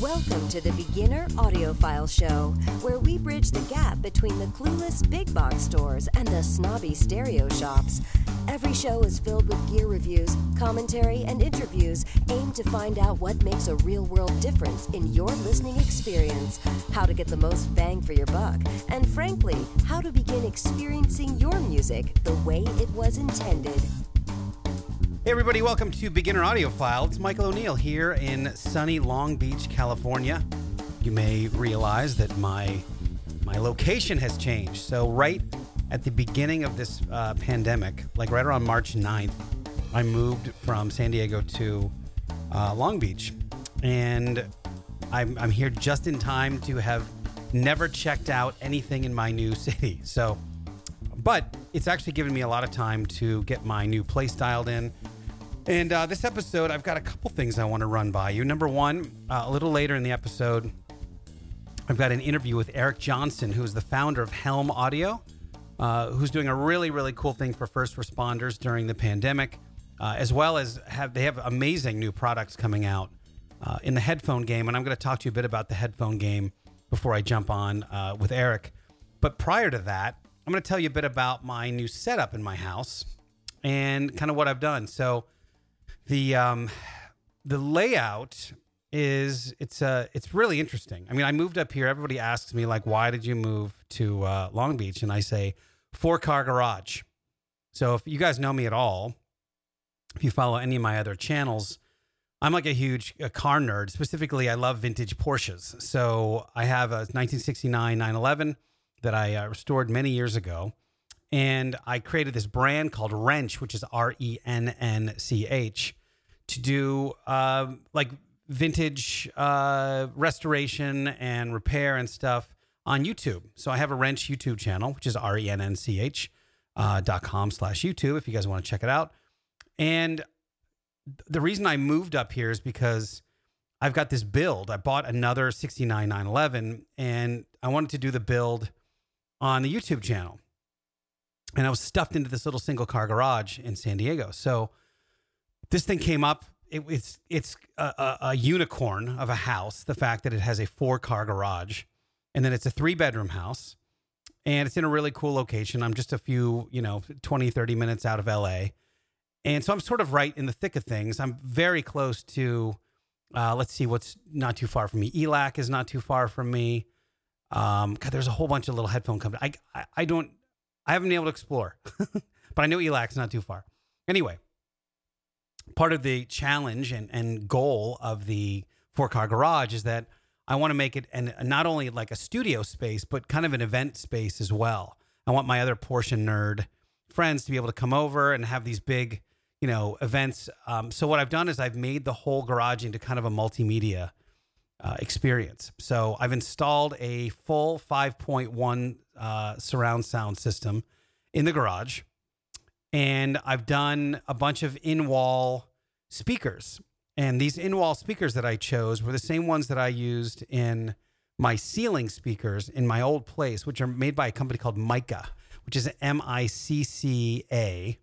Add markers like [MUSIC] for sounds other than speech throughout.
Welcome to the Beginner Audiophile Show, where we bridge the gap between the clueless big box stores and the snobby stereo shops. Every show is filled with gear reviews, commentary, and interviews aimed to find out what makes a real world difference in your listening experience, how to get the most bang for your buck, and frankly, how to begin experiencing your music the way it was intended. Hey everybody, welcome to Beginner Audiophile. It's Michael O'Neill here in sunny Long Beach, California. You may realize that my my location has changed. So right at the beginning of this uh, pandemic, like right around March 9th, I moved from San Diego to uh, Long Beach, and I'm, I'm here just in time to have never checked out anything in my new [LAUGHS] city. So, but it's actually given me a lot of time to get my new place dialed in and uh, this episode, I've got a couple things I want to run by you. Number one, uh, a little later in the episode, I've got an interview with Eric Johnson, who is the founder of Helm Audio, uh, who's doing a really, really cool thing for first responders during the pandemic, uh, as well as have they have amazing new products coming out uh, in the headphone game. And I'm going to talk to you a bit about the headphone game before I jump on uh, with Eric. But prior to that, I'm going to tell you a bit about my new setup in my house and kind of what I've done. So the um, the layout is it's uh it's really interesting. I mean, I moved up here. Everybody asks me like, why did you move to uh, Long Beach? And I say four car garage. So if you guys know me at all, if you follow any of my other channels, I'm like a huge a car nerd. Specifically, I love vintage Porsches. So I have a 1969 911 that I uh, restored many years ago and I created this brand called Rennch, which is R E N N C H, to do uh, like vintage uh, restoration and repair and stuff on YouTube. So I have a Rennch YouTube channel, which is R E N N C H uh, dot com slash YouTube if you guys want to check it out. And the reason I moved up here is because I've got this build. I bought another 69 911 and I wanted to do the build on the YouTube channel and I was stuffed into this little single car garage in San Diego. So this thing came up. It, it's it's a, a, unicorn of a house. The fact that it has a four car garage, and then it's a three bedroom house, and it's in a really cool location. I'm just a few, you know, 20, 30 minutes out of LA. And so I'm sort of right in the thick of things. I'm very close to, uh, let's see what's not too far from me. ELAC is not too far from me. Um, God, there's a whole bunch of little headphone companies. I, I, I don't, I haven't been able to explore, [LAUGHS] but I know ELAC's not too far. Anyway, part of the challenge and, and goal of the four car garage is that I want to make it and not only like a studio space, but kind of an event space as well. I want my other Porsche nerd friends to be able to come over and have these big, you know, events. Um, so what I've done is I've made the whole garage into kind of a multimedia uh, experience. So I've installed a full 5.1 uh, surround sound system in the garage, and I've done a bunch of in wall speakers. And these in wall speakers that I chose were the same ones that I used in my ceiling speakers in my old place, which are made by a company called Micca, which is M I C C A.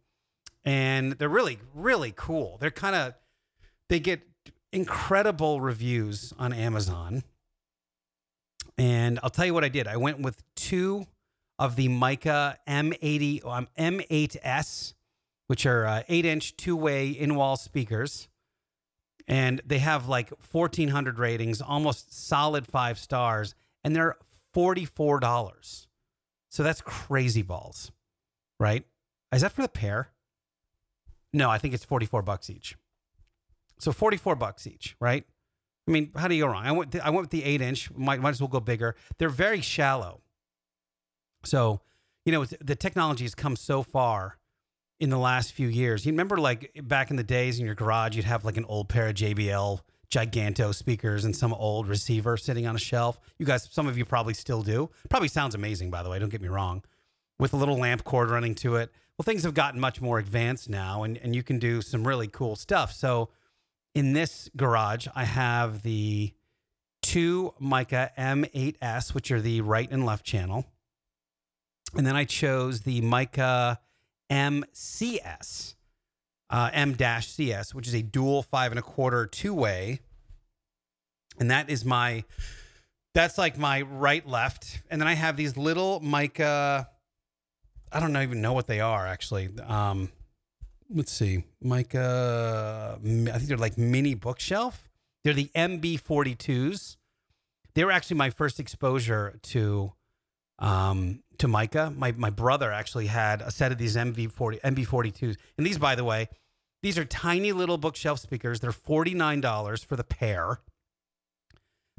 And they're really, really cool. They're kind of, they get incredible reviews on Amazon. And I'll tell you what I did. I went with two of the Micca M80 um, M8S, which are uh, eight inch two way in wall speakers. And they have like 1,400 ratings, almost solid five stars, and they're $44. So that's crazy balls, right? Is that for the pair? No, I think it's 44 bucks each. So 44 bucks each, right? I mean, how do you go wrong? I went, I went with the eight inch, might, might as well go bigger. They're very shallow. So, you know, the technology has come so far in the last few years. You remember, like back in the days in your garage, you'd have like an old pair of JBL giganto speakers and some old receiver sitting on a shelf. You guys, some of you probably still do. Probably sounds amazing, by the way. Don't get me wrong. With a little lamp cord running to it. Well, things have gotten much more advanced now, and, and you can do some really cool stuff. So, in this garage, I have the two Micca M8S, which are the right and left channel. And then I chose the Micca MCS, uh, M-CS, which is a dual five and a quarter two way, and that is my that's like my right left, and then I have these little Micca. I don't even know what they are actually. Um, let's see, Micca. I think they're like mini bookshelf. They're the MB42s. They were actually my first exposure to um, to Micca. My my brother actually had a set of these MV40 MB42s, and these, by the way, these are tiny little bookshelf speakers. They're forty nine dollars for the pair.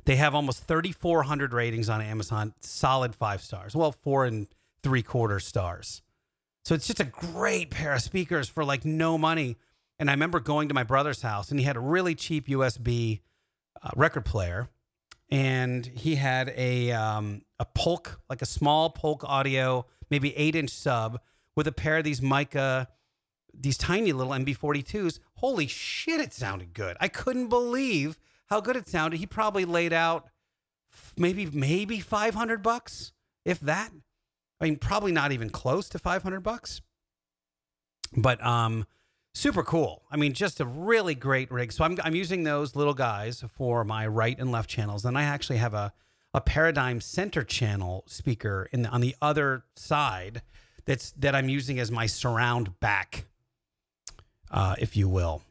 They have almost thirty four hundred ratings on Amazon, solid five stars. Well, four and three quarter stars. So it's just a great pair of speakers for like no money. And I remember going to my brother's house, and he had a really cheap USB uh, record player and he had a um, a Polk, like a small Polk audio, maybe eight inch sub with a pair of these Micca, these tiny little MB42s. Holy shit, it sounded good. I couldn't believe how good it sounded. He probably laid out maybe maybe 500 bucks, if that. I mean, probably not even close to 500 bucks. But um, super cool. I mean, just a really great rig. So I'm, I'm using those little guys for my right and left channels. And I actually have a, a paradigm center channel speaker in the, on the other side that's that I'm using as my surround back, uh, if you will.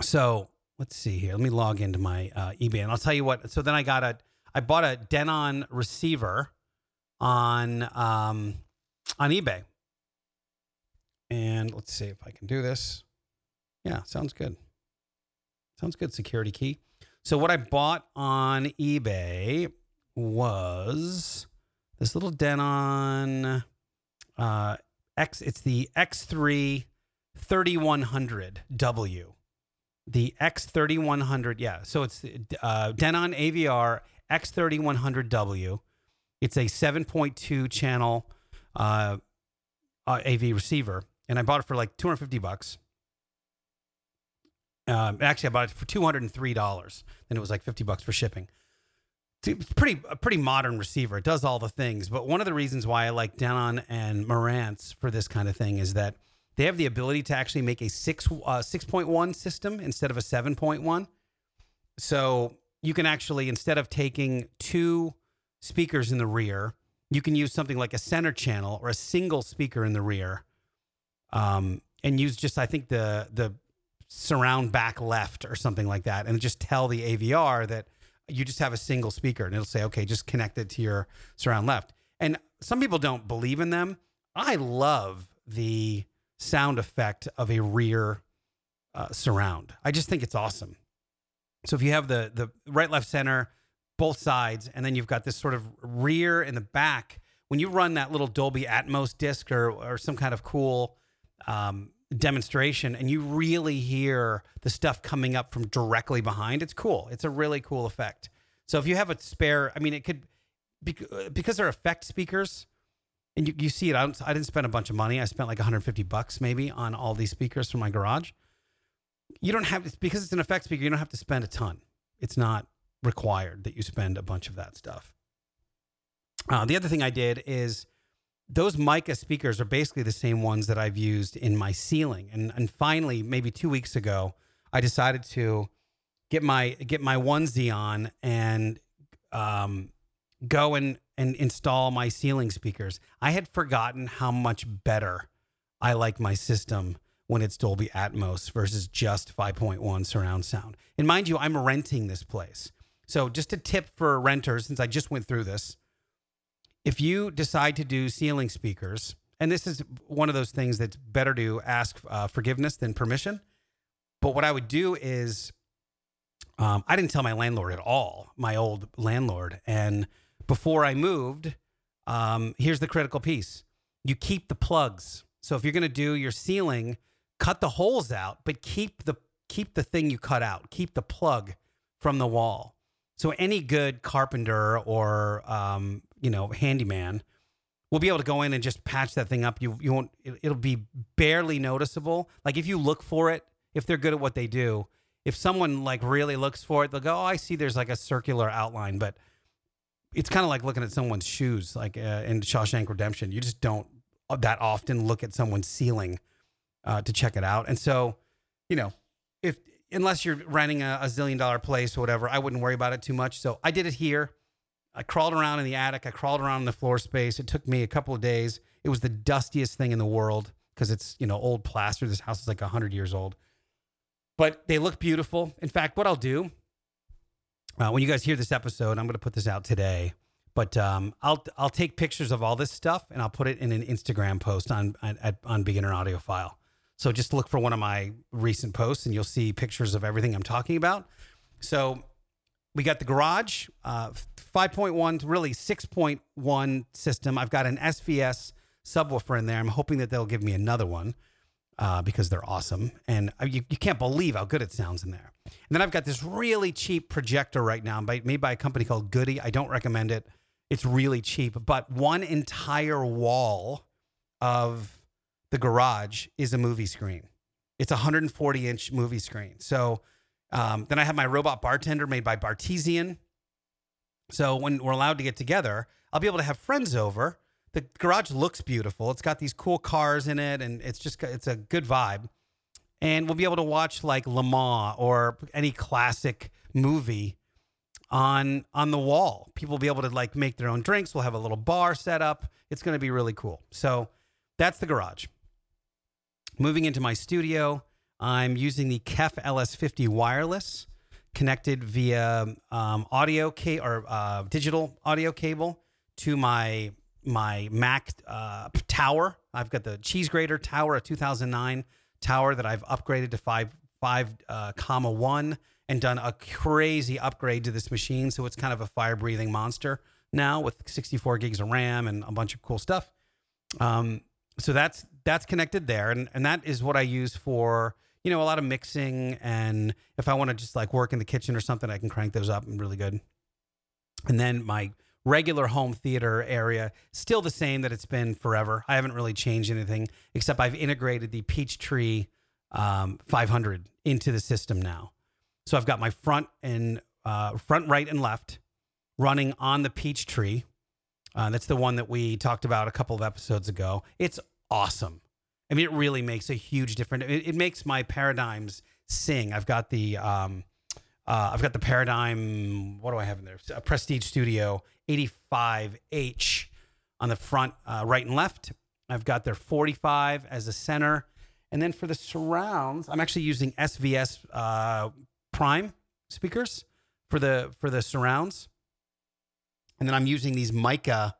So let's see here. Let me log into my uh, eBay and I'll tell you what. So then I got a, I bought a Denon receiver on um, on eBay and let's see if I can do this. Yeah, sounds good. Sounds good. Security key. So what I bought on eBay was this little Denon uh, X. It's the X3 3100W. The X3100. Yeah. So it's uh, Denon AVR X3100W. It's a 7.2 channel uh, uh, AV receiver and I bought it for like 250 bucks. Um, actually, I bought it for $203. Then it was like 50 bucks for shipping. It's pretty a pretty modern receiver. It does all the things. But one of the reasons why I like Denon and Marantz for this kind of thing is that they have the ability to actually make a six uh, 6.1 system instead of a 7.1. So you can actually instead of taking two speakers in the rear, you can use something like a center channel or a single speaker in the rear um, and use just I think the the surround back left or something like that, and just tell the AVR that you just have a single speaker, and it'll say, okay, just connect it to your surround left. And some people don't believe in them. I love the sound effect of a rear uh, surround. I just think it's awesome. So if you have the the right, left, center, both sides, and then you've got this sort of rear in the back. When you run that little Dolby Atmos disc or or some kind of cool um, demonstration and you really hear the stuff coming up from directly behind. It's cool. It's a really cool effect. So if you have a spare, I mean, it could because they're effect speakers, and you, you see it. I, I didn't spend a bunch of money. I spent like 150 bucks maybe on all these speakers from my garage. You don't have because it's an effect speaker. You don't have to spend a ton. It's not required that you spend a bunch of that stuff. Uh, the other thing I did is those Micca speakers are basically the same ones that I've used in my ceiling. And and finally, maybe two weeks ago, I decided to get my get my onesie on and um, go and and install my ceiling speakers. I had forgotten how much better I like my system when it's Dolby Atmos versus just 5.1 surround sound. And mind you, I'm renting this place. So just a tip for renters, since I just went through this if you decide to do ceiling speakers, and this is one of those things that's better to ask uh, forgiveness than permission. But what I would do is, um, I didn't tell my landlord at all, my old landlord. And before I moved, um, here's the critical piece you keep the plugs. So if you're going to do your ceiling, cut the holes out, but keep the keep the thing you cut out, keep the plug from the wall. So any good carpenter or um, you know, handyman we'll be able to go in and just patch that thing up. You you won't it'll be barely noticeable. Like if you look for it, if they're good at what they do, if someone like really looks for it, they'll go, "Oh, I see there's like a circular outline." But it's kind of like looking at someone's shoes like uh, in Shawshank Redemption. You just don't that often look at someone's ceiling uh, to check it out. And so, you know, if unless you're renting a, a zillion dollar place or whatever, I wouldn't worry about it too much. So I did it here. I crawled around in the attic. I crawled around in the floor space. It took me a couple of days. It was the dustiest thing in the world because it's you know old plaster. This house is like hundred years old, but they look beautiful. In fact, what I'll do uh, when you guys hear this episode, I'm going to put this out today. But um, I'll I'll take pictures of all this stuff and I'll put it in an Instagram post on on, on Beginner Audiophile. So just look for one of my recent posts and you'll see pictures of everything I'm talking about. So we got the garage, uh, 5.1 really 6.1 system. I've got an SVS subwoofer in there. I'm hoping that they'll give me another one uh, because they're awesome. And uh, you, you can't believe how good it sounds in there. And then I've got this really cheap projector right now by, made by a company called GooDee. I don't recommend it. It's really cheap, but one entire wall of the garage is a movie screen. It's a 140 inch movie screen. So um, then I have my robot bartender made by Bartesian. So when we're allowed to get together, I'll be able to have friends over. The garage looks beautiful. It's got these cool cars in it, and it's just it's a good vibe. And we'll be able to watch like Le Mans or any classic movie on on the wall. People will be able to like make their own drinks. We'll have a little bar set up. It's going to be really cool. So that's the garage. Moving into my studio, I'm using the KEF LS50 wireless connected via um, audio ca- or uh, digital audio cable to my my Mac uh, tower. I've got the cheese grater tower, a 2009 tower that I've upgraded to five five uh, comma one and done a crazy upgrade to this machine. So it's kind of a fire breathing monster now with 64 gigs of RAM and a bunch of cool stuff. Um, so that's that's connected there, and and that is what I use for you know a lot of mixing, and if I want to just like work in the kitchen or something, I can crank those up and really good. And then my regular home theater area still the same that it's been forever. I haven't really changed anything except I've integrated the Peachtree um, 500 into the system now. So I've got my front and uh, front right and left running on the Peachtree uh, that's the one that we talked about a couple of episodes ago. It's awesome. I mean, it really makes a huge difference. It, it makes my paradigms sing. I've got the um, uh, I've got the paradigm. What do I have in there? A Prestige Studio 85H on the front, uh, right and left. I've got their 45 as a center, and then for the surrounds, I'm actually using SVS uh, Prime speakers for the for the surrounds. And then I'm using these Micca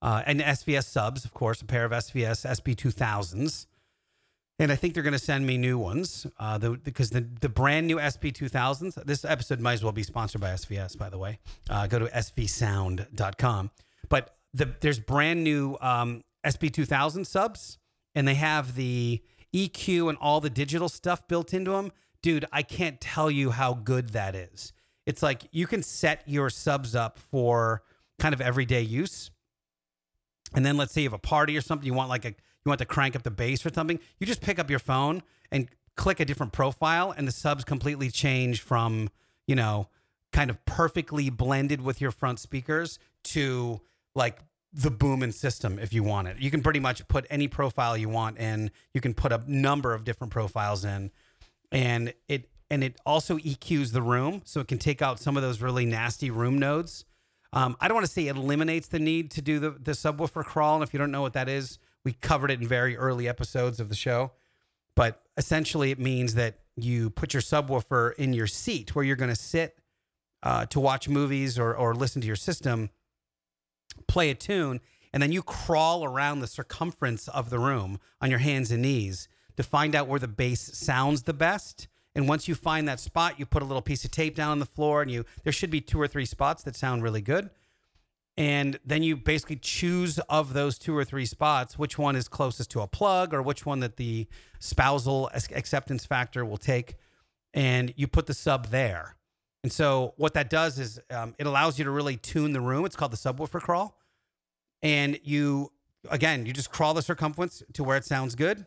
uh, and SVS subs, of course, a pair of SVS SB2000s. And I think they're going to send me new ones uh, the, because the, the brand new SB 2000s, this episode might as well be sponsored by SVS, by the way. Uh, go to svsound.com. But the, there's brand new um, SB2000 subs, and they have the EQ and all the digital stuff built into them. Dude, I can't tell you how good that is. It's like you can set your subs up for kind of everyday use. And then let's say you have a party or something, you want like a you want to crank up the bass or something, you just pick up your phone and click a different profile and the subs completely change from, you know, kind of perfectly blended with your front speakers to like the booming system if you want it. You can pretty much put any profile you want in. You can put a number of different profiles in and it and it also EQs the room so it can take out some of those really nasty room nodes um, I don't want to say it eliminates the need to do the, the subwoofer crawl. And if you don't know what that is, we covered it in very early episodes of the show. But essentially, it means that you put your subwoofer in your seat where you're going to sit uh, to watch movies or, or listen to your system, play a tune, and then you crawl around the circumference of the room on your hands and knees to find out where the bass sounds the best and once you find that spot, you put a little piece of tape down on the floor, and you there should be two or three spots that sound really good. And then you basically choose of those two or three spots which one is closest to a plug or which one that the spousal acceptance factor will take. And you put the sub there. And so what that does is um, it allows you to really tune the room. It's called the subwoofer crawl. And you, again, you just crawl the circumference to where it sounds good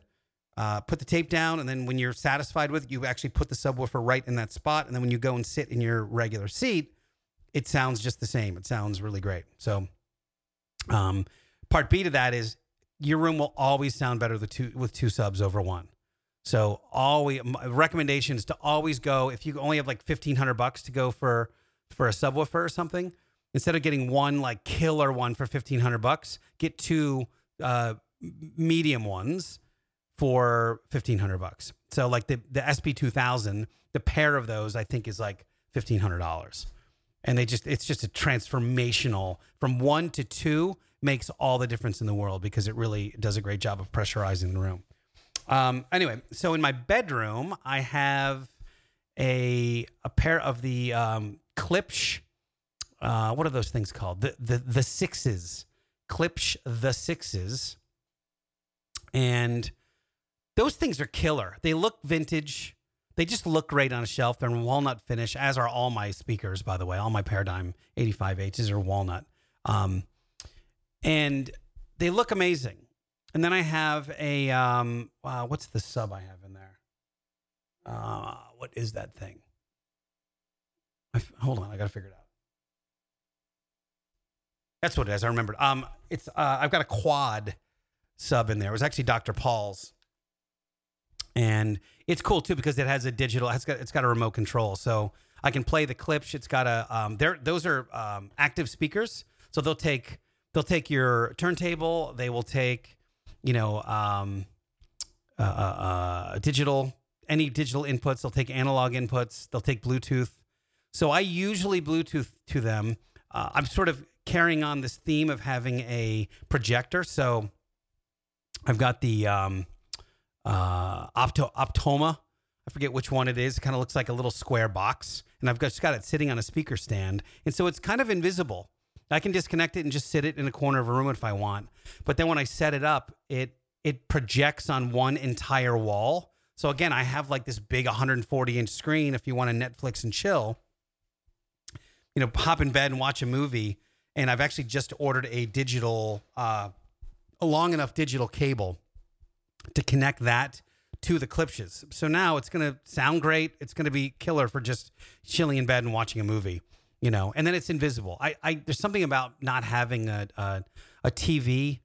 uh, put the tape down, and then when you're satisfied with it, you actually put the subwoofer right in that spot. And then when you go and sit in your regular seat, it sounds just the same. It sounds really great. So, um, part B to that is your room will always sound better with two with two subs over one. So always my recommendation is to always go if you only have like fifteen hundred bucks to go for for a subwoofer or something. Instead of getting one like killer one for fifteen hundred bucks, get two uh, medium ones for fifteen hundred bucks. So like the the SB two thousand, the pair of those I think is like fifteen hundred dollars, and they just it's just a transformational from one to two makes all the difference in the world because it really does a great job of pressurizing the room. Um, anyway, so in my bedroom I have a a pair of the um, Klipsch. Uh, what are those things called? The the the sixes. Klipsch the sixes, and those things are killer. They look vintage. They just look great on a shelf. They're walnut finish, as are all my speakers, by the way. All my Paradigm 85Hs are walnut. Um, and they look amazing. And then I have a, um, uh, what's the sub I have in there? Uh, what is that thing? Hold on, I got to figure it out. That's what it is. I remembered. Um, it's uh, I've got a quad sub in there. It was actually Dr. Paul's and it's cool too because it has a digital. It's got it's got a remote control, so I can play the clips. It's got a um, there. Those are um, active speakers, so they'll take they'll take your turntable. They will take you know um, uh, uh, uh, digital any digital inputs. They'll take analog inputs. They'll take Bluetooth. So I usually Bluetooth to them. Uh, I'm sort of carrying on this theme of having a projector. So I've got the um, uh, Opto, Optoma. I forget which one it is. It kind of looks like a little square box, and I've just got it sitting on a speaker stand, and so it's kind of invisible. I can disconnect it and just sit it in a corner of a room if I want. But then when I set it up, it it projects on one entire wall. So again, I have like this big 140 inch screen. If you want to Netflix and chill, you know, hop in bed and watch a movie. And I've actually just ordered a digital, uh, a long enough digital cable to connect that to the Klipsches. So now it's going to sound great. It's going to be killer for just chilling in bed and watching a movie, you know. And then it's invisible. I, I there's something about not having a, a a TV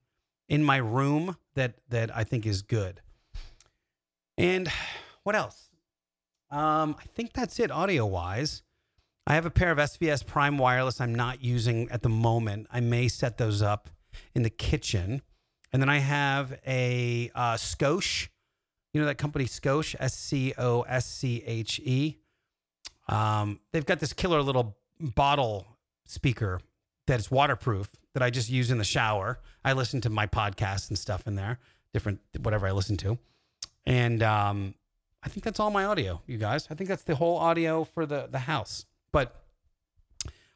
in my room that that I think is good. And what else? Um, I think that's it audio wise. I have a pair of SVS Prime wireless I'm not using at the moment. I may set those up in the kitchen. And then I have a uh, Scosche. You know that company Scosche, S C O S C H E. Um, they've got this killer little bottle speaker that is waterproof that I just use in the shower. I listen to my podcasts and stuff in there, different whatever I listen to, and um, I think that's all my audio, you guys. I think that's the whole audio for the the house. But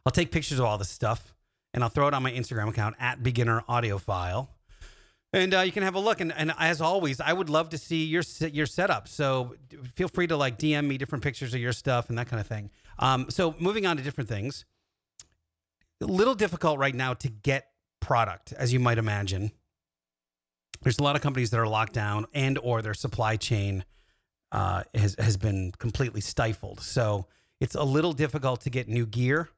I'll take pictures of all this stuff and I'll throw it on my Instagram account at Beginner Audiophile and uh, you can have a look. And, and as always, I would love to see your your setup. So feel free to like DM me different pictures of your stuff and that kind of thing. Um, so moving on to different things. A little difficult right now to get product, as you might imagine. There's a lot of companies that are locked down, and or their supply chain uh, has has been completely stifled. So it's a little difficult to get new gear.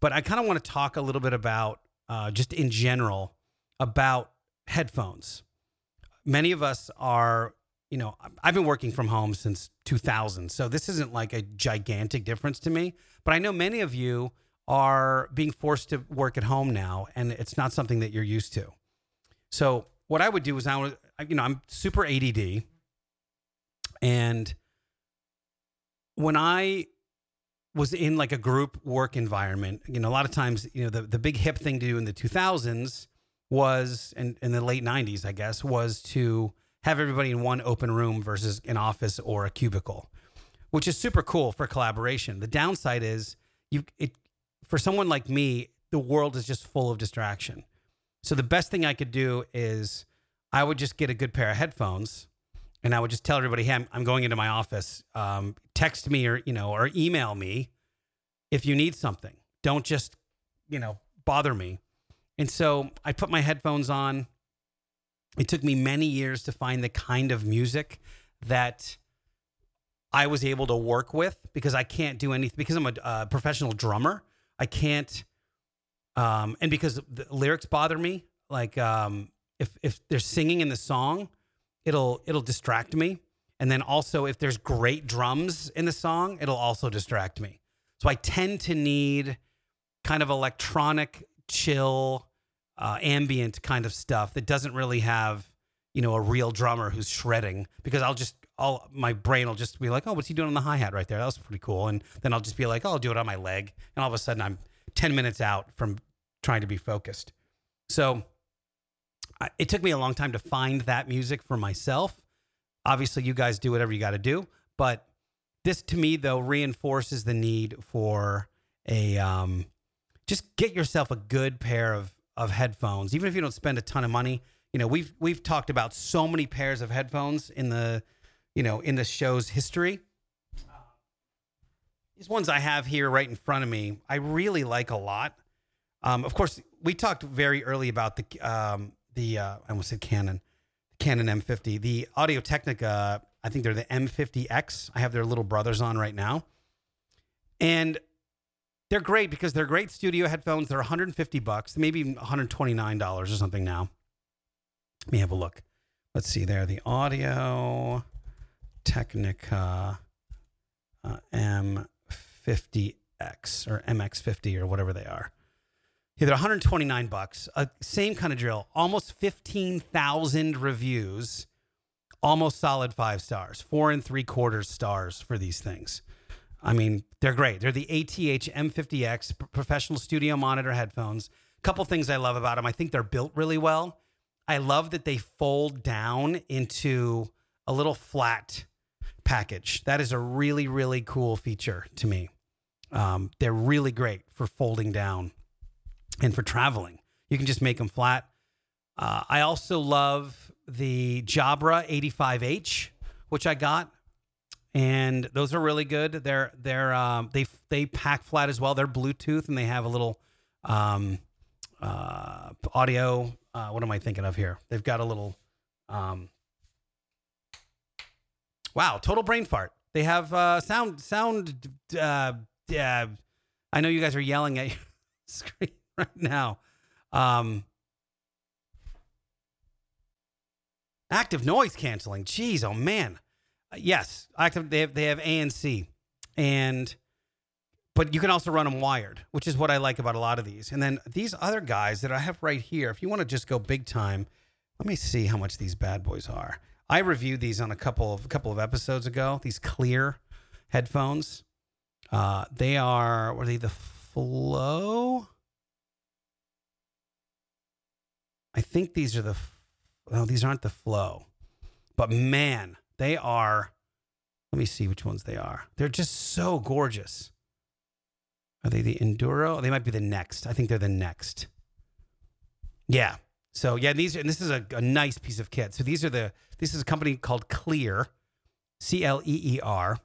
But I kind of want to talk a little bit about uh, just in general about headphones. Many of us are, you know, I've been working from home since 2000. So this isn't like a gigantic difference to me. But I know many of you are being forced to work at home now, and it's not something that you're used to. So what I would do is I would, you know, I'm super ADD. And when I was in like a group work environment, you know, a lot of times, you know, the, the big hip thing to do in the 2000s was in, in the late 90s, I guess, was to have everybody in one open room versus an office or a cubicle, which is super cool for collaboration. The downside is you it for someone like me, the world is just full of distraction. So the best thing I could do is I would just get a good pair of headphones and I would just tell everybody, hey, I'm, I'm going into my office. Um, text me or, you know, or email me if you need something. Don't just, you know, bother me. And so I put my headphones on. It took me many years to find the kind of music that I was able to work with because I can't do anything because I'm a uh, professional drummer. I can't, um, and because the lyrics bother me. Like um, if if they're singing in the song, it'll it'll distract me. And then also, if there's great drums in the song, it'll also distract me. So I tend to need kind of electronic, chill, uh, ambient kind of stuff that doesn't really have, you know, a real drummer who's shredding because I'll just, I'll, my brain will just be like, oh, what's he doing on the hi hat right there? That was pretty cool. And then I'll just be like, oh, I'll do it on my leg. And all of a sudden I'm 10 minutes out from trying to be focused. So I, it took me a long time to find that music for myself. Obviously, you guys do whatever you got to do, but this to me though reinforces the need for a um, just get yourself a good pair of of headphones, even if you don't spend a ton of money. You know, we've we've talked about so many pairs of headphones in the you know in the show's history. These ones I have here right in front of me, I really like a lot. Um, of course, we talked very early about the um, the uh, I almost said Canon, Canon M50, the Audio Technica. I think they're the M50X. I have their little brothers on right now, and they're great because they're great studio headphones. They're 150 bucks, maybe 129 dollars or something now. Let me have a look. Let's see there. The Audio Technica uh, M50X or MX50 or whatever they are. Yeah, they're 129 bucks. Uh, same kind of drill. Almost 15,000 reviews. Almost solid five stars. Four and three quarters stars for these things. I mean, they're great. They're the ATH M50X professional studio monitor headphones. Couple things I love about them. I think they're built really well. I love that they fold down into a little flat package. That is a really, really cool feature to me. Um, they're really great for folding down and for traveling. You can just make them flat. Uh, I also love the Jabra 85H, which I got, and those are really good. They're they're um, they they pack flat as well. They're Bluetooth and they have a little um, uh, audio. Uh, what am I thinking of here? They've got a little. Um, wow, total brain fart. They have uh, sound sound. Uh, uh, I know you guys are yelling at [LAUGHS] your screen right now. Um, active noise canceling. Jeez, oh man. Yes, active. They have they have ANC, and but you can also run them wired, which is what I like about a lot of these. And then these other guys that I have right here. If you want to just go big time, let me see how much these bad boys are. I reviewed these on a couple of a couple of episodes ago. These Cleer headphones. Uh, they are. Were they the Flow? I think these are the, well, these aren't the flow, but man, they are. Let me see which ones they are. They're just so gorgeous. Are they the Enduro? They might be the next. I think they're the next. Yeah. So yeah, these are, and this is a, a nice piece of kit. So these are the, this is a company called Cleer, C L E E R.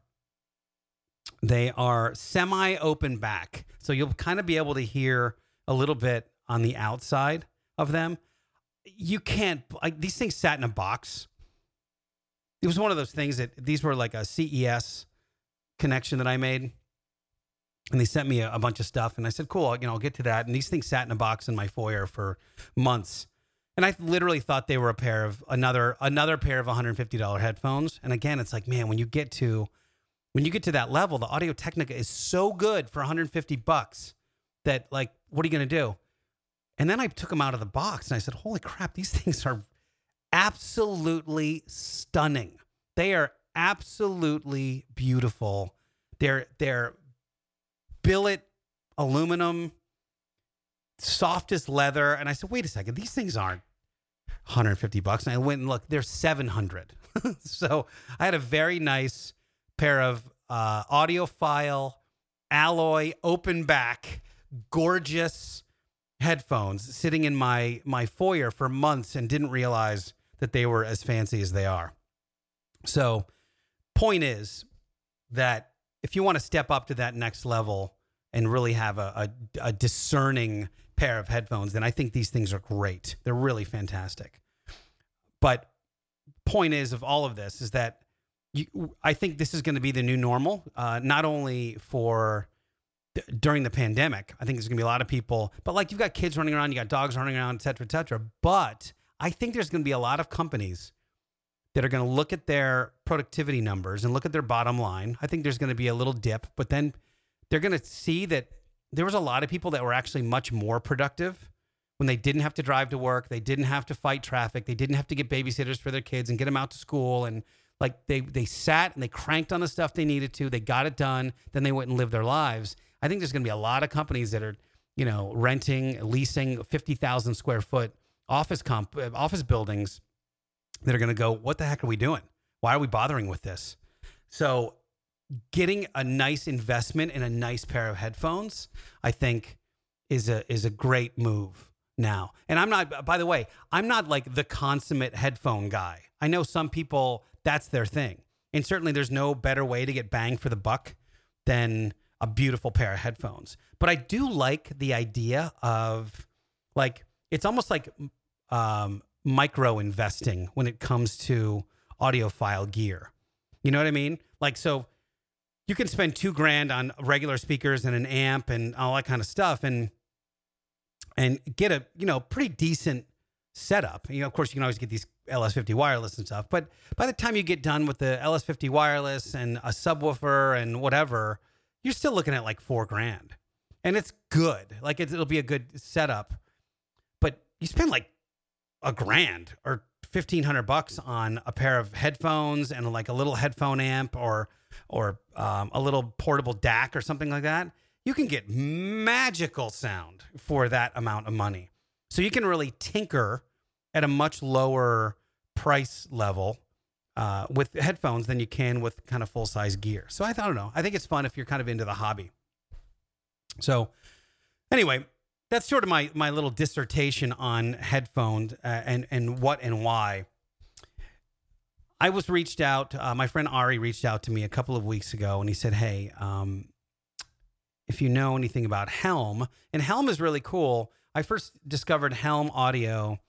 They are semi open back. So you'll kind of be able to hear a little bit on the outside of them you can't like these things sat in a box. It was one of those things that these were like a CES connection that I made. And they sent me a, a bunch of stuff and I said, cool, you know, I'll get to that. And these things sat in a box in my foyer for months. And I literally thought they were a pair of another another pair of $150 headphones. And again, it's like, man, when you get to when you get to that level, the Audio Technica is so good for 150 bucks that like, what are you gonna do? And then I took them out of the box and I said, holy crap, these [LAUGHS] things are absolutely stunning. They are absolutely beautiful. They're they're billet aluminum, softest leather. And I said, wait a second, these things aren't 150 bucks. And I went and looked, they're 700. [LAUGHS] so I had a very nice pair of uh, audiophile alloy open back, gorgeous headphones sitting in my my foyer for months and didn't realize that they were as fancy as they are. So, point is that if you want to step up to that next level and really have a, a, a discerning pair of headphones, then I think these things are great. They're really fantastic. But point is of all of this is that you, I think this is going to be the new normal, uh, not only for during the pandemic. I think there's gonna be a lot of people, but like you've got kids running around, you got dogs running around, et cetera, et cetera. But I think there's gonna be a lot of companies that are going to look at their productivity numbers and look at their bottom line. I think there's going to be a little dip, but then they're going to see that there was a lot of people that were actually much more productive when they didn't have to drive to work, they didn't have to fight traffic, they didn't have to get babysitters for their kids and get them out to school and like they they sat and they cranked on the stuff they needed to, they got it done, then they went and lived their lives. I think there's going to be a lot of companies that are, you know, renting, leasing 50,000 square foot office comp uh, office buildings that are going to go, what the heck are we doing? Why are we bothering with this? So, getting a nice investment in a nice pair of headphones, I think, is a is a great move now. And I'm not. By the way, I'm not like the consummate headphone guy. I know some people that's their thing, and certainly there's no better way to get bang for the buck than a beautiful pair of headphones. But I do like the idea of like it's almost like um, micro investing when it comes to audiophile gear. You know what I mean? Like, so you can spend two grand on regular speakers and an amp and all that kind of stuff and and get a you know pretty decent setup. You know, of course, you can always get these LS50 wireless and stuff, but by the time you get done with the LS50 wireless and a subwoofer and whatever, you're still looking at like four grand, and it's good. Like it'll be a good setup, but you spend like a grand or 1500 bucks on a pair of headphones and like a little headphone amp or or um, a little portable DAC or something like that, you can get magical sound for that amount of money. So you can really tinker at a much lower price level uh, with headphones than you can with kind of full size gear. So I, I don't know. I think it's fun if you're kind of into the hobby. So anyway, that's sort of my my little dissertation on headphones uh, and and what and why. I was reached out. Uh, my friend Ari reached out to me a couple of weeks ago, and he said, "Hey, um, if you know anything about Helm, and Helm is really cool. I first discovered Helm Audio,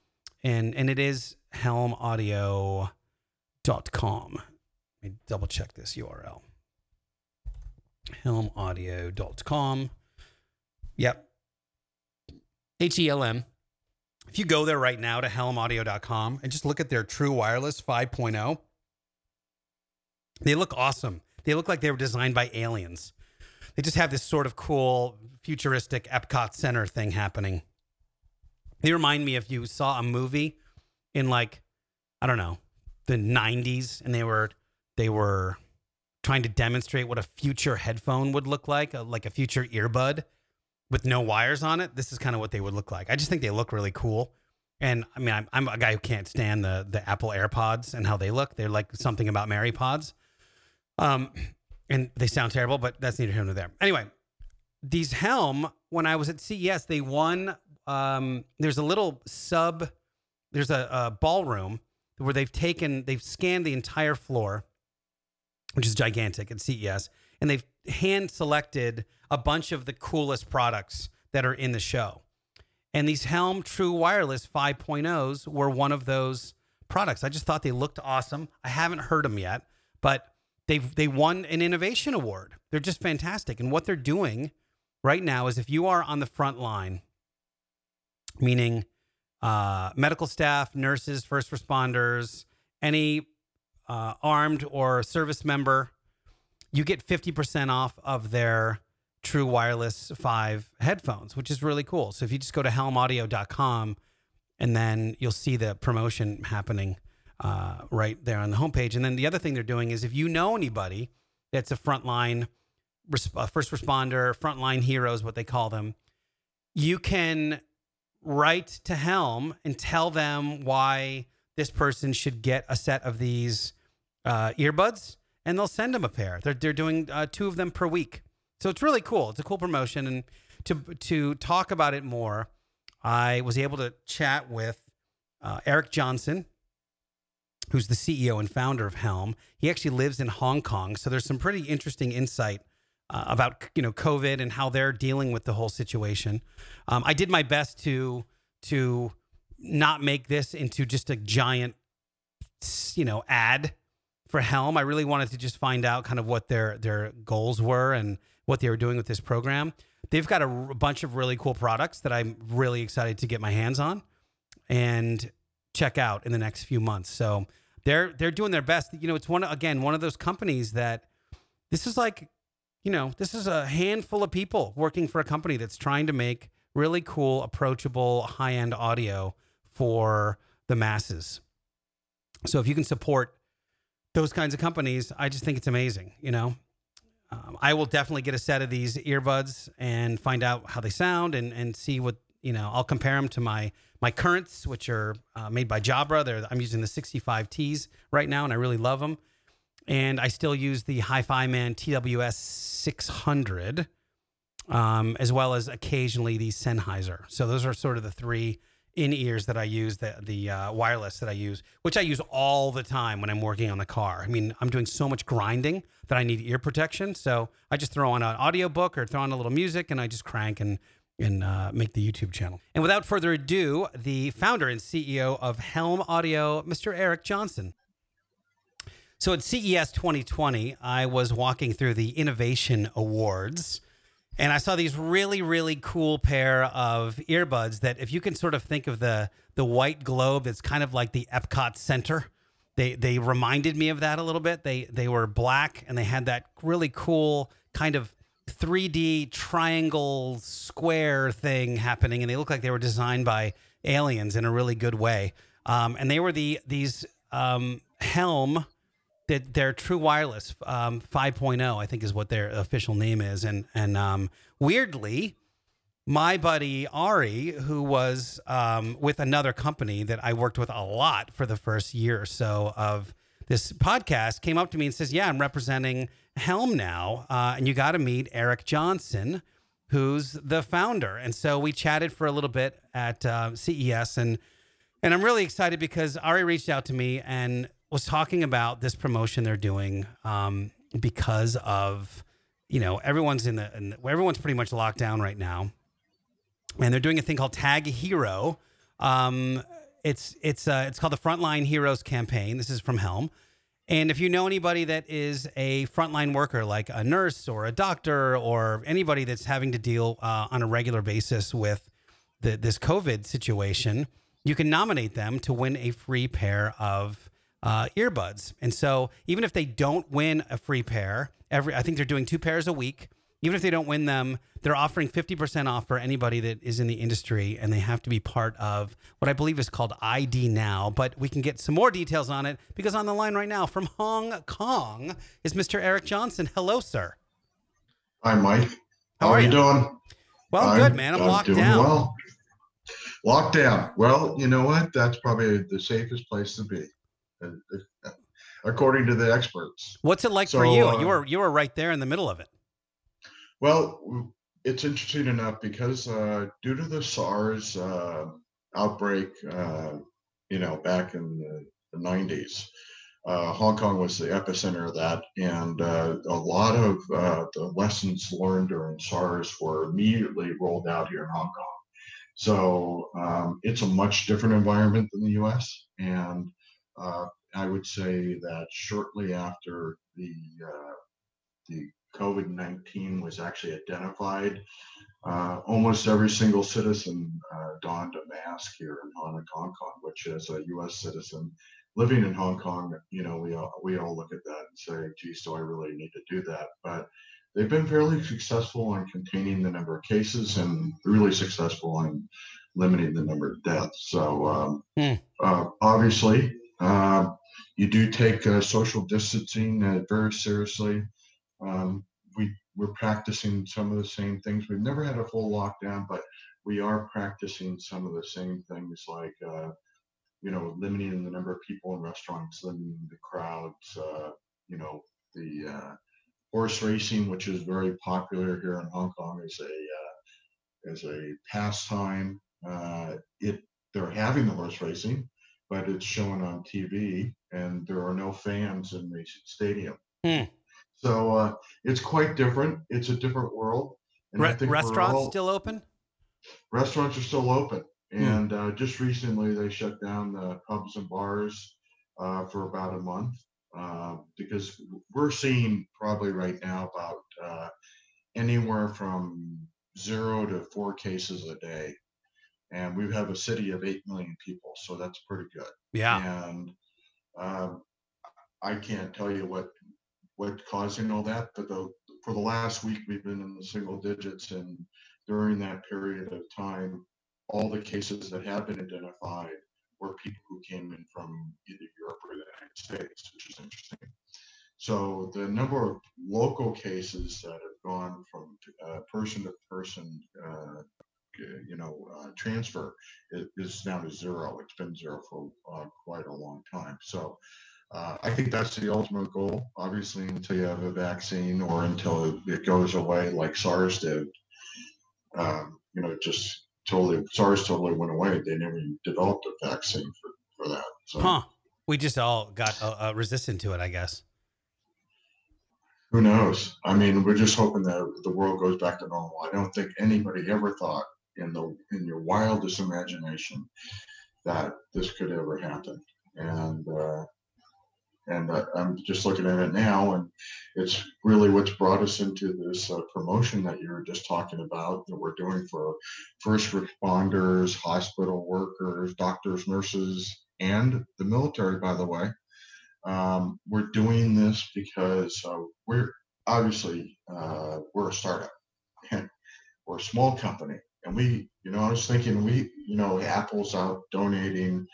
and and it is helmaudio.com. Let me double check this URL. Helmaudio.com. Yep, H E L M. If you go there right now to helmaudio.com and just look at their True Wireless 5.0, they look awesome. They look like they were designed by aliens. They just have this sort of cool futuristic Epcot Center thing happening. They remind me if you saw a movie in like I don't know, the 90s and they were they were trying to demonstrate what a future headphone would look like, uh, like a future earbud with no wires on it, this is kind of what they would look like. I just think they look really cool. And I mean, I'm, I'm a guy who can't stand the the Apple AirPods and how they look. They're like something about Mary Pods. Um, and they sound terrible, but that's neither here nor there. Anyway, these Helm, when I was at CES, they won. Um, there's a little sub, there's a, a ballroom where they've taken, they've scanned the entire floor, which is gigantic at CES, and they've hand selected a bunch of the coolest products that are in the show. And these Helm True Wireless 5.0s were one of those products. I just thought they looked awesome. I haven't heard them yet, but they've they won an innovation award. They're just fantastic. And what they're doing right now is if you are on the front line, meaning uh, medical staff, nurses, first responders, any uh, armed or service member, you get 50% off of their True Wireless 5 headphones, which is really cool. So if you just go to helmaudio.com and then you'll see the promotion happening uh, right there on the homepage. And then the other thing they're doing is if you know anybody that's a frontline uh, first responder, frontline heroes, what they call them, you can write to Helm and tell them why this person should get a set of these uh, earbuds, and they'll send them a pair. They're they're doing uh, two of them per week. So it's really cool. It's a cool promotion, and to to talk about it more, I was able to chat with uh, Eric Johnson, who's the CEO and founder of Helm. He actually lives in Hong Kong, so there's some pretty interesting insight uh, about you know COVID and how they're dealing with the whole situation. Um, I did my best to to not make this into just a giant you know ad for Helm. I really wanted to just find out kind of what their their goals were and what they were doing with this program. They've got a, bunch of really cool products that I'm really excited to get my hands on and check out in the next few months. So they're they're doing their best. You know, it's one again one of those companies that this is like, you know, this is a handful of people working for a company that's trying to make really cool, approachable, high end audio for the masses. So if you can support those kinds of companies, I just think it's amazing. You know, um, I will definitely get a set of these earbuds and find out how they sound and and see what you know. I'll compare them to my my currents, which are uh, made by Jabra. They're, I'm using the 65Ts right now, and I really love them. And I still use the HiFiMan TWS 600, um, as well as occasionally the Sennheiser. So those are sort of the three in ears that I use, the the uh, wireless that I use, which I use all the time when I'm working on the car. I mean, I'm doing so much grinding that I need ear protection, so I just throw on an audiobook or throw on a little music, and I just crank and and uh, make the YouTube channel. And without further ado, the founder and CEO of Helm Audio, Mr. Eric Johnson. So at CES 2020, I was walking through the Innovation Awards and I saw these really, really cool pair of earbuds that if you can sort of think of the the white globe that's kind of like the Epcot Center. They they reminded me of that a little bit. They they were black and they had that really cool kind of 3D triangle square thing happening, and they looked like they were designed by aliens in a really good way. Um, and they were the these um, Helm that their True Wireless um, 5.0, I think, is what their official name is. And and um, weirdly, my buddy Ari, who was um, with another company that I worked with a lot for the first year or so of this podcast, came up to me and says, "Yeah, I'm representing Helm now, uh, and you got to meet Eric Johnson." Who's the founder? And so we chatted for a little bit at uh, CES, and and I'm really excited because Ari reached out to me and was talking about this promotion they're doing um, because of you know everyone's in the in, everyone's pretty much locked down right now, and they're doing a thing called Tag Hero. Um, it's it's uh, it's called the Frontline Heroes campaign. This is from Helm. And if you know anybody that is a frontline worker, like a nurse or a doctor or anybody that's having to deal uh, on a regular basis with the, this COVID situation, you can nominate them to win a free pair of uh, earbuds. And so even if they don't win a free pair, every I think they're doing two pairs a week. Even if they don't win them, they're offering 50% off for anybody that is in the industry and they have to be part of what I believe is called ID Now. But we can get some more details on it because on the line right now from Hong Kong is Mr. Eric Johnson. Hello, sir. Hi, Mike. How, How are, you doing? Well, I'm, good, man. I'm, I'm locked doing down. Well. Lockdown. Well, you know what? That's probably the safest place to be according to the experts. What's it like so, for you? Uh, you were you were right there in the middle of it. Well, it's interesting enough because uh, due to the SARS uh, outbreak, uh, you know, back in the, the 90s, uh, Hong Kong was the epicenter of that, and uh, a lot of the lessons learned during SARS were immediately rolled out here in Hong Kong. So um, it's a much different environment than the U.S. and uh, I would say that shortly after the uh, the COVID nineteen was actually identified, uh, almost every single citizen uh, donned a mask here in Hong Kong, which as a U.S. citizen living in Hong Kong, you know, we all, we all look at that and say, geez, do I really need to do that? But they've been fairly successful in containing the number of cases and really successful in limiting the number of deaths. So um, hmm. uh, obviously, uh, you do take uh, social distancing uh, very seriously. Um, we we're practicing some of the same things. We've never had a full lockdown, but we are practicing some of the same things like uh, you know limiting the number of people in restaurants, limiting the crowds. Uh, you know the uh, horse racing, which is very popular here in Hong Kong, is a as a pastime. it they're having the horse racing but it's shown on TV, and there are no fans in the stadium. Hmm. So uh, it's quite different. It's a different world. Re- restaurants all, still open? Restaurants are still open. Hmm. And uh, just recently, they shut down the pubs and bars uh, for about a month uh, because we're seeing probably right now about uh, anywhere from zero to four cases a day and we have a city of 8 million people so that's pretty good yeah and Um, I can't tell you what what causing all that, but the, for the last week we've been in the single digits, and during that period of time, all the cases that have been identified were people who came in from either Europe or the United States, which is interesting. So the number of local cases that have gone from uh, person to person, uh, you know, uh, transfer is, down to zero. It's been zero for uh, quite a long time. So uh, I think that's the ultimate goal. Obviously, until you have a vaccine or until it goes away, like SARS did, um, you know, just totally SARS totally went away. They never developed a vaccine for, for that. So. Huh. We just all got uh, resistant to it, I guess. Who knows? I mean, we're just hoping that the world goes back to normal. I don't think anybody ever thought in the in your wildest imagination that this could ever happen. And uh, and uh, I'm just looking at it now, and it's really what's brought us into this uh, promotion that you were just talking about that we're doing for first responders, hospital workers, doctors, nurses, and the military. By the way, um, we're doing this because uh, we're obviously uh, we're a startup [LAUGHS] we're a small company, and we, you know, I was thinking we, you know, Apple's out donating,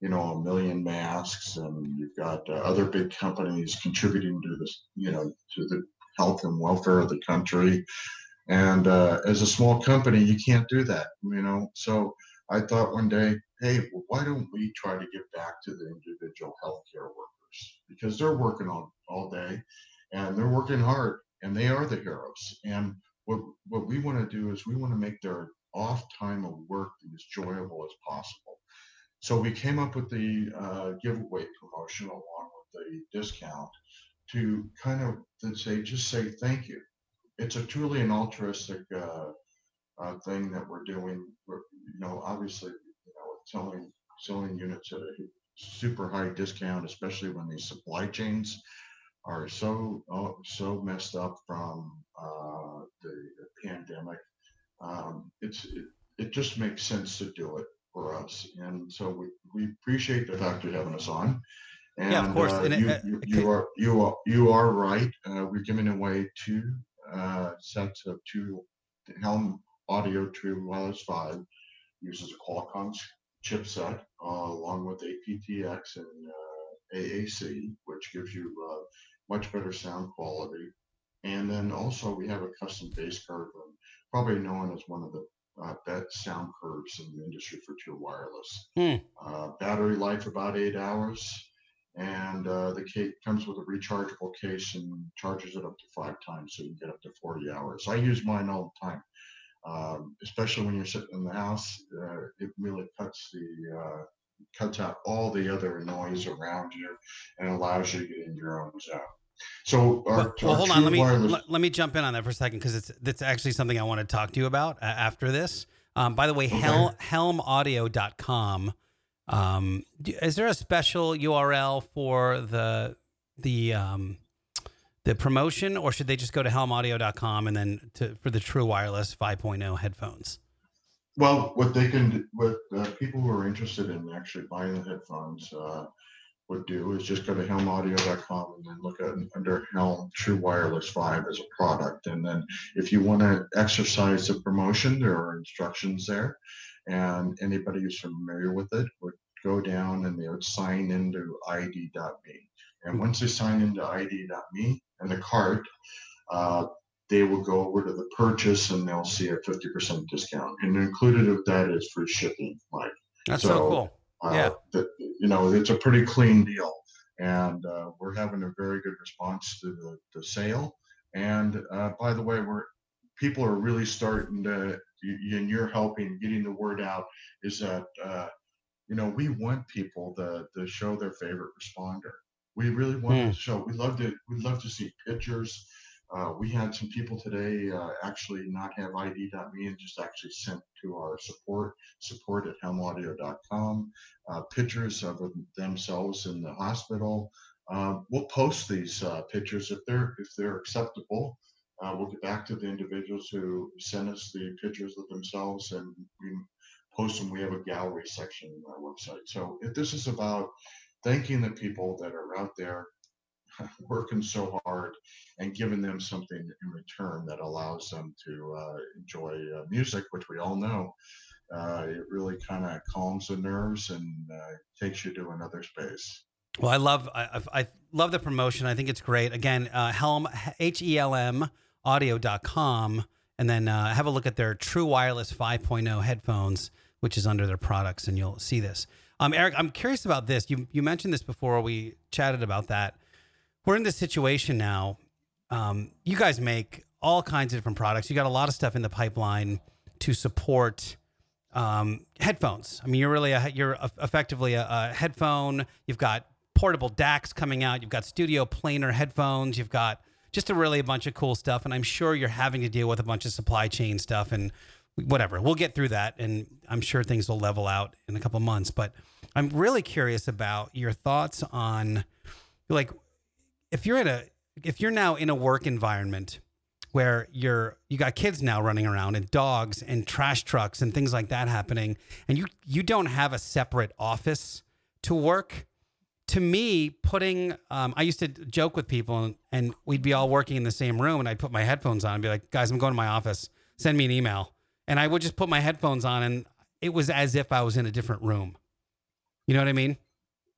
you know, a million masks, and you've got uh, other big companies contributing to this, you know, to the health and welfare of the country. And uh, as a small company, you can't do that, you know. So I thought one day, hey, well, why don't we try to give back to the individual healthcare workers? because they're working all, all day and they're working hard and they are the heroes. And what, what we want to do is we want to make their off time of work as enjoyable as possible. So we came up with the uh, giveaway promotion along with the discount to kind of say, just say thank you. It's a truly an altruistic uh, uh, thing that we're doing. We're, you know, obviously, you know, selling selling units at a super high discount, especially when these supply chains are so oh, so messed up from uh, the, pandemic. Um, it's it, it just makes sense to do it for us, and so we, we appreciate the fact you're having us on. And, yeah, of course. Uh, you, it, you, you, are you are you are right. Uh, we're giving away two uh, sets of two Helm Audio True Wireless Five uses a Qualcomm chipset uh, along with aptX and uh, AAC, which gives you uh, much better sound quality. And then also we have a custom bass card um, probably known as one of the uh, best sound curves in the industry for true wireless. Hmm. Uh, battery life about eight hours, and uh, the case comes with a rechargeable case and charges it up to five times, so you can get up to 40 hours. I use mine all the time um, especially when you're sitting in the house. Uh, it really cuts the uh, cuts out all the other noise around you and allows you to get into your own zone. So, our, well, well hold on. Let me wireless... let, me jump in on that for a second because it's that's actually something I want to talk to you about uh, after this. Um, by the way, okay. Helm, helmaudio.com. Um, is there a special URL for the the um, the promotion, or should they just go to helmaudio.com and then to, for the true wireless 5.0 headphones? Well, what they can, what uh, people who are interested in actually buying the headphones uh, would do is just go to helmaudio.com and then look at under Helm True Wireless 5 as a product. And then if you want to exercise the promotion, there are instructions there. And anybody who's familiar with it would go down and they would sign into ID.me. And once they sign into ID.me and the cart, uh, they will go over to the purchase and they'll see a 50% discount. And included with that is free shipping, Mike. That's so, so cool. Uh, yeah. You know, it's a pretty clean deal. And uh, we're having a very good response to the, the sale. And uh, by the way, we're people are really starting to, and you're helping getting the word out, is that uh, you know we want people to, to show their favorite responder we really want mm. to show. We love to. We love to see pictures. Uh, we had some people today uh, actually not have ID.me and just actually sent to our support support at helmaudio.com uh, pictures of themselves in the hospital. Uh, we'll post these uh, pictures if they're if they're acceptable. We'll get back to the individuals who sent us the pictures of themselves and we post them. We have a gallery section on our website. So if this is about thanking the people that are out there working so hard and giving them something in return that allows them to uh, enjoy uh, music, which we all know. Uh, it really kind of calms the nerves and uh, takes you to another space. Well, I love I, I love the promotion. I think it's great. Again, uh, Helm H E L M audio.com and then uh, have a look at their True Wireless 5.0 headphones, which is under their products, and you'll see this. Um, Eric, I'm curious about this. You you mentioned this before we chatted about that. We're in this situation now. Um, you guys make all kinds of different products. You got a lot of stuff in the pipeline to support um, headphones. I mean, you're really a, you're effectively a, a headphone. You've got portable DACs coming out. You've got studio planar headphones. You've got just a really a bunch of cool stuff. And I'm sure you're having to deal with a bunch of supply chain stuff and whatever. We'll get through that, and I'm sure things will level out in a couple months. But I'm really curious about your thoughts on, like, if you're in a if you're now in a work environment where you're you got kids now running around and dogs and trash trucks and things like that happening and you you don't have a separate office to work to me, putting, um, I used to joke with people and, and, we'd be all working in the same room and I'd put my headphones on and be like, guys, I'm going to my office. Send me an email. And I would just put my headphones on and it was as if I was in a different room. You know what I mean?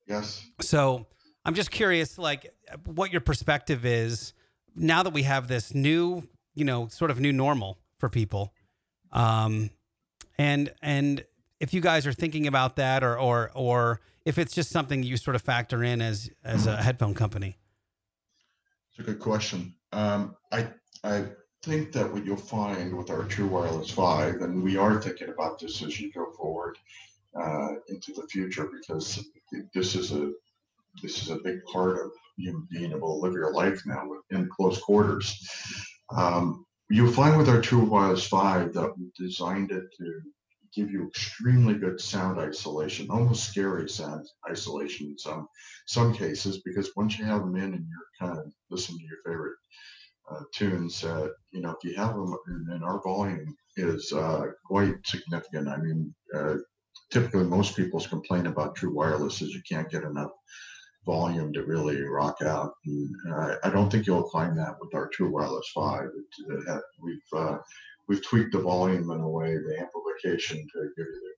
Yes. So I'm just curious, like, what your perspective is now that we have this new, you know, sort of new normal for people. Um, and, and if you guys are thinking about that or, or, or, if it's just something you sort of factor in as as a headphone company. It's a good question. Um, I I think that what you'll find with our True Wireless Five, and we are thinking about this as you go forward uh, into the future, because this is a this is a big part of you being able to live your life now in close quarters. Um, you'll find with our True Wireless Five that we designed it to give you extremely good sound isolation, almost scary sound isolation in some some cases, because once you have them in and you're kind of listening to your favorite uh, tunes, uh, you know, if you have them and our volume is uh, quite significant. I mean, uh, typically most people's complaint about true wireless is you can't get enough volume to really rock out. And, uh, I don't think you'll find that with our True Wireless 5. It, it, we've uh, we've tweaked the volume in a way, the amplification to give you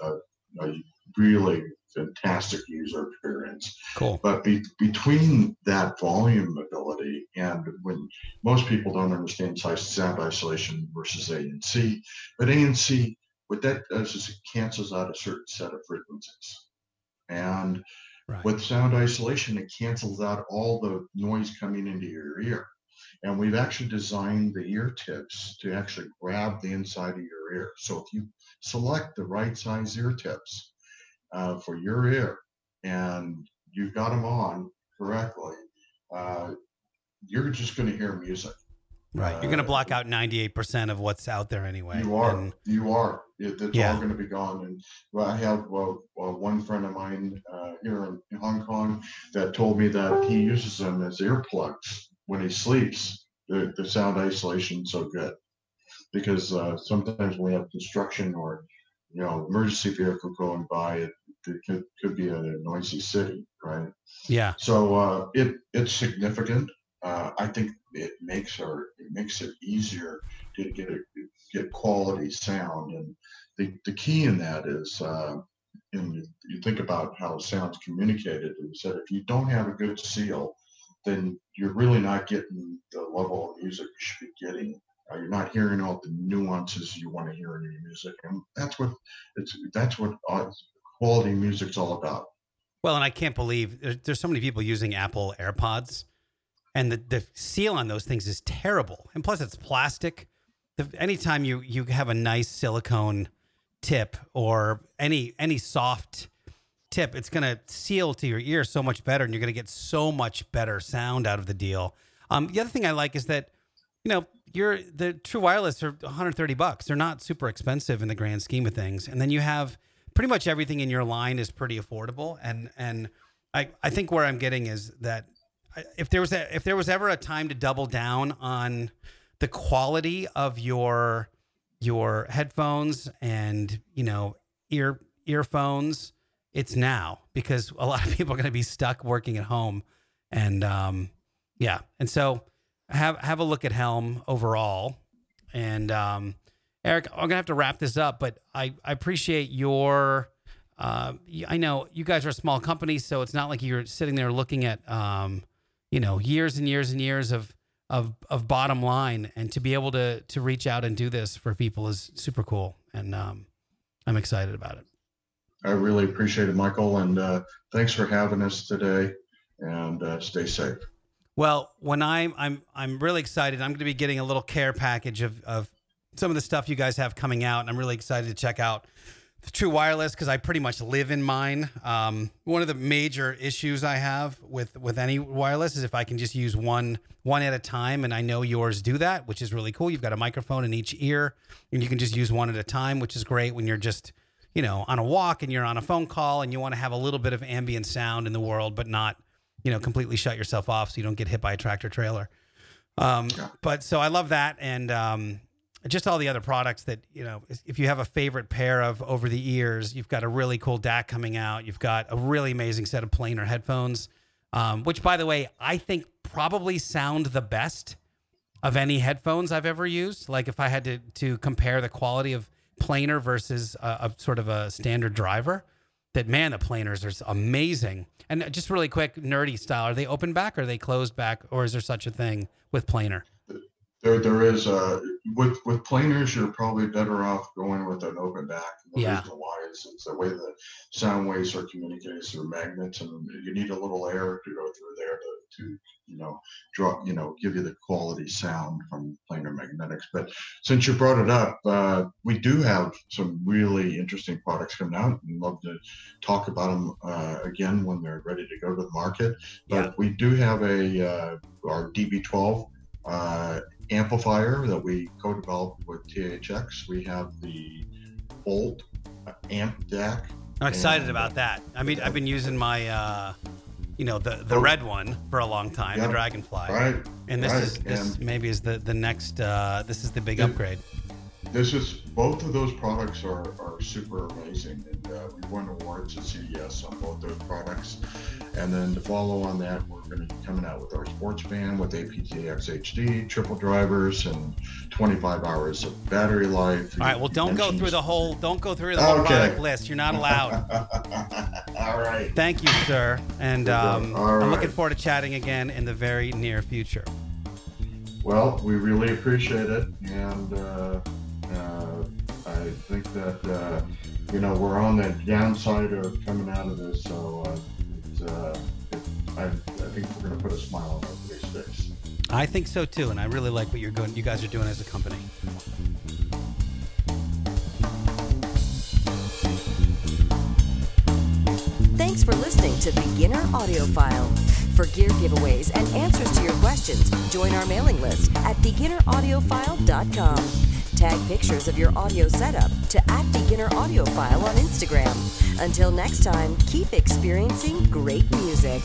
a, a, a really fantastic user experience. Cool. But be, between that volume ability and when most people don't understand sound isolation versus ANC, but ANC, what that does is it cancels out a certain set of frequencies. And right. with sound isolation, it cancels out all the noise coming into your ear. And we've actually designed the ear tips to actually grab the inside of your ear. So if you select the right size ear tips uh, for your ear and you've got them on correctly, uh, you're just going to hear music. Right. You're going to uh, block out 98% of what's out there anyway. You are. And, you are. It, it's yeah. all going to be gone. And well, I have well, well, one friend of mine uh, here in Hong Kong that told me that he uses them as earplugs when he sleeps, the, the sound isolation is so good. Because uh, sometimes when we have construction or you know emergency vehicle going by, it, it could, could be a noisy city, right? Yeah. So uh, it it's significant. Uh, I think it makes our it makes it easier to get a get quality sound, and the the key in that is. Uh, and you, think about how sound's communicated is that if you don't have a good seal, then you're really not getting the level of music you should be getting. Uh, you're not hearing all the nuances you want to hear in your music, and that's what it's that's what uh, quality music's all about. Well, and I can't believe there's, there's so many people using Apple AirPods, and the the seal on those things is terrible, and plus it's plastic. The, anytime you you have a nice silicone tip or any any soft tip, it's going to seal to your ear so much better, and you're going to get so much better sound out of the deal. Um, the other thing I like is that, you know, you're the True Wireless are 130 bucks. They're not super expensive in the grand scheme of things, and then you have pretty much everything in your line is pretty affordable. And and I I think where I'm getting is that if there was a, if there was ever a time to double down on the quality of your your headphones and you know ear earphones it's now because a lot of people are going to be stuck working at home, and um, yeah, and so have have a look at Helm overall, and um, Eric, I'm gonna have to wrap this up, but I I appreciate your. Uh, I know you guys are a small company, so it's not like you're sitting there looking at, um, you know, years and years and years of of of bottom line, and to be able to to reach out and do this for people is super cool, and um, I'm excited about it. I really appreciate it, Michael, and uh, thanks for having us today. And uh, stay safe. Well, when I'm I'm I'm really excited. I'm going to be getting a little care package of of some of the stuff you guys have coming out, and I'm really excited to check out True Wireless because I pretty much live in mine. Um, one of the major issues I have with with any wireless is if I can just use one one at a time, and I know yours do that, which is really cool. You've got a microphone in each ear, and you can just use one at a time, which is great when you're just you know on a walk and you're on a phone call and you want to have a little bit of ambient sound in the world, but not you know completely shut yourself off so you don't get hit by a tractor trailer. Um, but so I love that, and um, just all the other products that you know if you have a favorite pair of over the ears you've got a really cool dac coming out. You've got a really amazing set of planar headphones um, which by the way i think probably sound the best of any headphones i've ever used. Like if i had to, to compare the quality of planar versus a, a sort of a standard driver that man the planars are amazing. And just really quick nerdy style are they open back or are they closed back or is there such a thing with planar there, there is uh, with with planars, you're probably better off going with an open back. The Yeah. reason why is it's the way the sound waves are communicated through magnets, and you need a little air to go through there to, to you know draw you know give you the quality sound from planar magnetics. But since you brought it up, uh, we do have some really interesting products coming out, and love to talk about them uh, again when they're ready to go to the market. But Yeah. we do have a uh, our DB12 uh, amplifier that we co-developed with THX. We have the Bolt uh, amp DAC. I'm excited about that. I mean. I've been using my, uh, you know, the the Oh. red one for a long time, the Dragonfly, Right. and this right. is this And- maybe is the the next. Uh, this is the big Yeah. upgrade. This is both of those products are, are super amazing, and uh, we won awards at CES on both those products. And then to follow on that, we're going to be coming out with our sports band with aptX HD, triple drivers, and 25 hours of battery life. All right. Well, don't go through the whole. Don't go through the whole Okay. product list. You're not allowed. [LAUGHS] All right. Thank you, sir. And um, All I'm looking forward to chatting again in the very near future. Well, we really appreciate it, and uh, I think that uh, you know we're on the downside of coming out of this, so uh, it's, uh, it, I, I think we're going to put a smile on everybody's face. I think so too, and I really like what you're going. You guys are doing as a company. Thanks for listening to Beginner Audiophile. For gear giveaways and answers to your questions, join our mailing list at beginneraudiophile.com. Tag pictures of your audio setup to at Beginner Audiophile on Instagram. Until next time, keep experiencing great music.